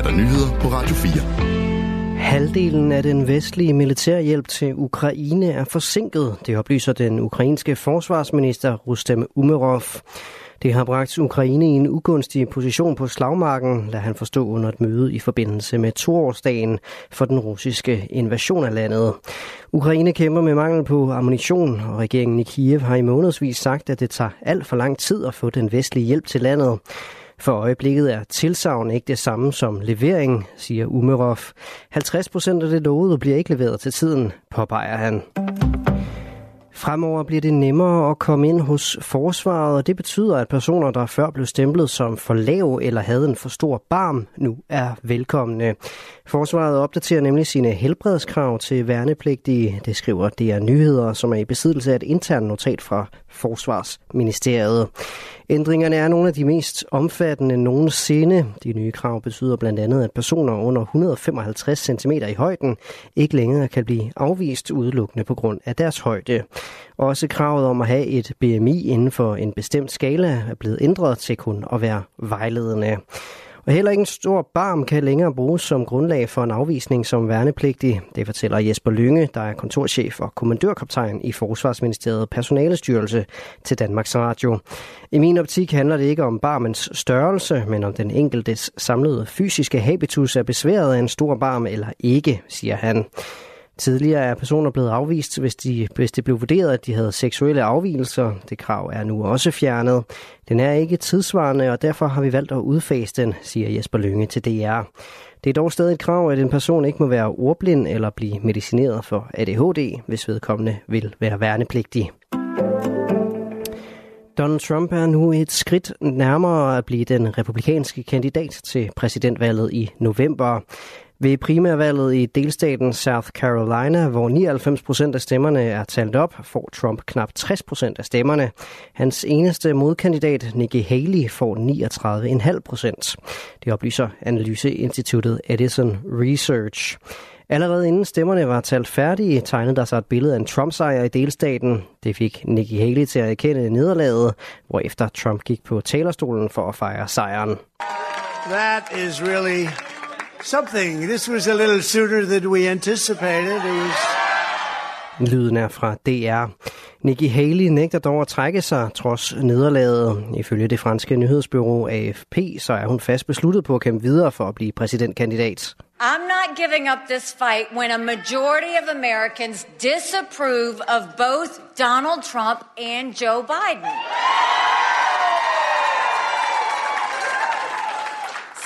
er der nyheder på Radio 4. Halvdelen af den vestlige militærhjælp til Ukraine er forsinket, det oplyser den ukrainske forsvarsminister Rustem Umerov. Det har bragt Ukraine i en ugunstig position på slagmarken, lader han forstå under et møde i forbindelse med toårsdagen for den russiske invasion af landet. Ukraine kæmper med mangel på ammunition, og regeringen i Kiev har i månedsvis sagt, at det tager alt for lang tid at få den vestlige hjælp til landet. For øjeblikket er tilsavn ikke det samme som levering, siger Umerov. 50 procent af det lovede bliver ikke leveret til tiden, påpeger han. Fremover bliver det nemmere at komme ind hos forsvaret, og det betyder, at personer, der før blev stemplet som for lav eller havde en for stor barm, nu er velkomne. Forsvaret opdaterer nemlig sine helbredskrav til værnepligtige. Det skriver DR Nyheder, som er i besiddelse af et internt notat fra Forsvarsministeriet. Ændringerne er nogle af de mest omfattende nogensinde. De nye krav betyder blandt andet, at personer under 155 cm i højden ikke længere kan blive afvist udelukkende på grund af deres højde. Også kravet om at have et BMI inden for en bestemt skala er blevet ændret til kun at være vejledende. Og heller ikke en stor barm kan længere bruges som grundlag for en afvisning som værnepligtig. Det fortæller Jesper Lynge, der er kontorchef og kommandørkaptajn i Forsvarsministeriet Personalestyrelse til Danmarks Radio. I min optik handler det ikke om barmens størrelse, men om den enkeltes samlede fysiske habitus er besværet af en stor barm eller ikke, siger han. Tidligere er personer blevet afvist, hvis, de, hvis det blev vurderet, at de havde seksuelle afvielser. Det krav er nu også fjernet. Den er ikke tidsvarende, og derfor har vi valgt at udfase den, siger Jesper Lønge til DR. Det er dog stadig et krav, at en person ikke må være ordblind eller blive medicineret for ADHD, hvis vedkommende vil være værnepligtig. Donald Trump er nu et skridt nærmere at blive den republikanske kandidat til præsidentvalget i november. Ved primærvalget i delstaten South Carolina, hvor 99 procent af stemmerne er talt op, får Trump knap 60 procent af stemmerne. Hans eneste modkandidat, Nikki Haley, får 39,5 procent. Det oplyser analyseinstituttet Edison Research. Allerede inden stemmerne var talt færdige, tegnede der sig et billede af en Trump-sejr i delstaten. Det fik Nikki Haley til at erkende nederlaget, hvorefter Trump gik på talerstolen for at fejre sejren. That is really something. This was a little sooner than we anticipated. It was... Lyden er fra DR. Nikki Haley nægter dog at trække sig trods nederlaget. Ifølge det franske nyhedsbyrå AFP, så er hun fast besluttet på at kæmpe videre for at blive præsidentkandidat. I'm not giving up this fight when a majority of Americans disapprove of both Donald Trump and Joe Biden.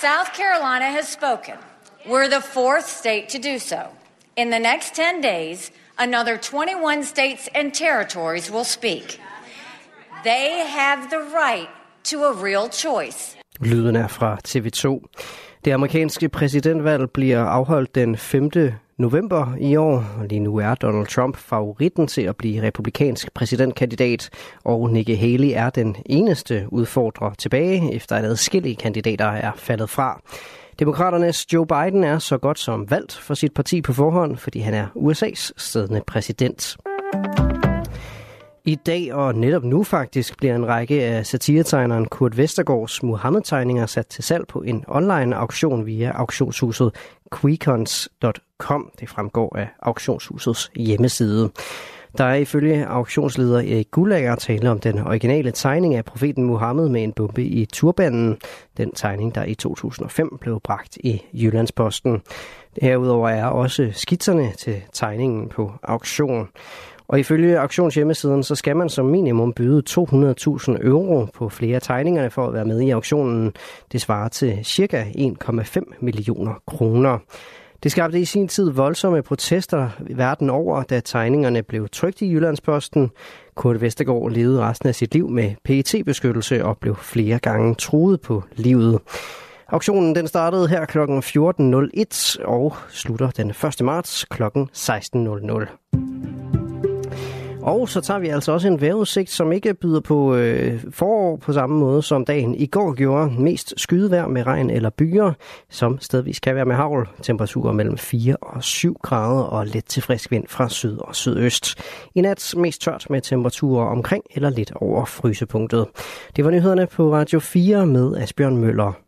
South Carolina has spoken. We're the fourth state to do so. In the next 10 days, another 21 states and territories will speak. They have the right to a real choice. Lyden er fra TV2. Det amerikanske præsidentvalg bliver afholdt den 5 november i år, lige nu er Donald Trump favoritten til at blive republikansk præsidentkandidat, og Nikki Haley er den eneste udfordrer tilbage, efter at adskillige kandidater er faldet fra. Demokraternes Joe Biden er så godt som valgt for sit parti på forhånd, fordi han er USA's siddende præsident. I dag og netop nu faktisk bliver en række af satiretegneren Kurt Vestergaards Muhammed-tegninger sat til salg på en online auktion via auktionshuset kom. Det fremgår af auktionshusets hjemmeside. Der er ifølge auktionsleder Erik Gullager tale om den originale tegning af profeten Muhammed med en bombe i turbanen. Den tegning, der i 2005 blev bragt i Jyllandsposten. Herudover er også skitserne til tegningen på auktion. Og ifølge auktionshjemmesiden, så skal man som minimum byde 200.000 euro på flere tegningerne for at være med i auktionen. Det svarer til ca. 1,5 millioner kroner. Det skabte i sin tid voldsomme protester verden over, da tegningerne blev trygt i Jyllandsposten. Kurt Vestergaard levede resten af sit liv med pet beskyttelse og blev flere gange truet på livet. Auktionen den startede her kl. 14.01 og slutter den 1. marts kl. 16.00. Og så tager vi altså også en vejrudsigt, som ikke byder på øh, forår på samme måde som dagen i går gjorde. Mest skydevejr med regn eller byer, som stedvis kan være med havl. Temperaturer mellem 4 og 7 grader og let til frisk vind fra syd og sydøst. I nat mest tørt med temperaturer omkring eller lidt over frysepunktet. Det var nyhederne på Radio 4 med Asbjørn Møller.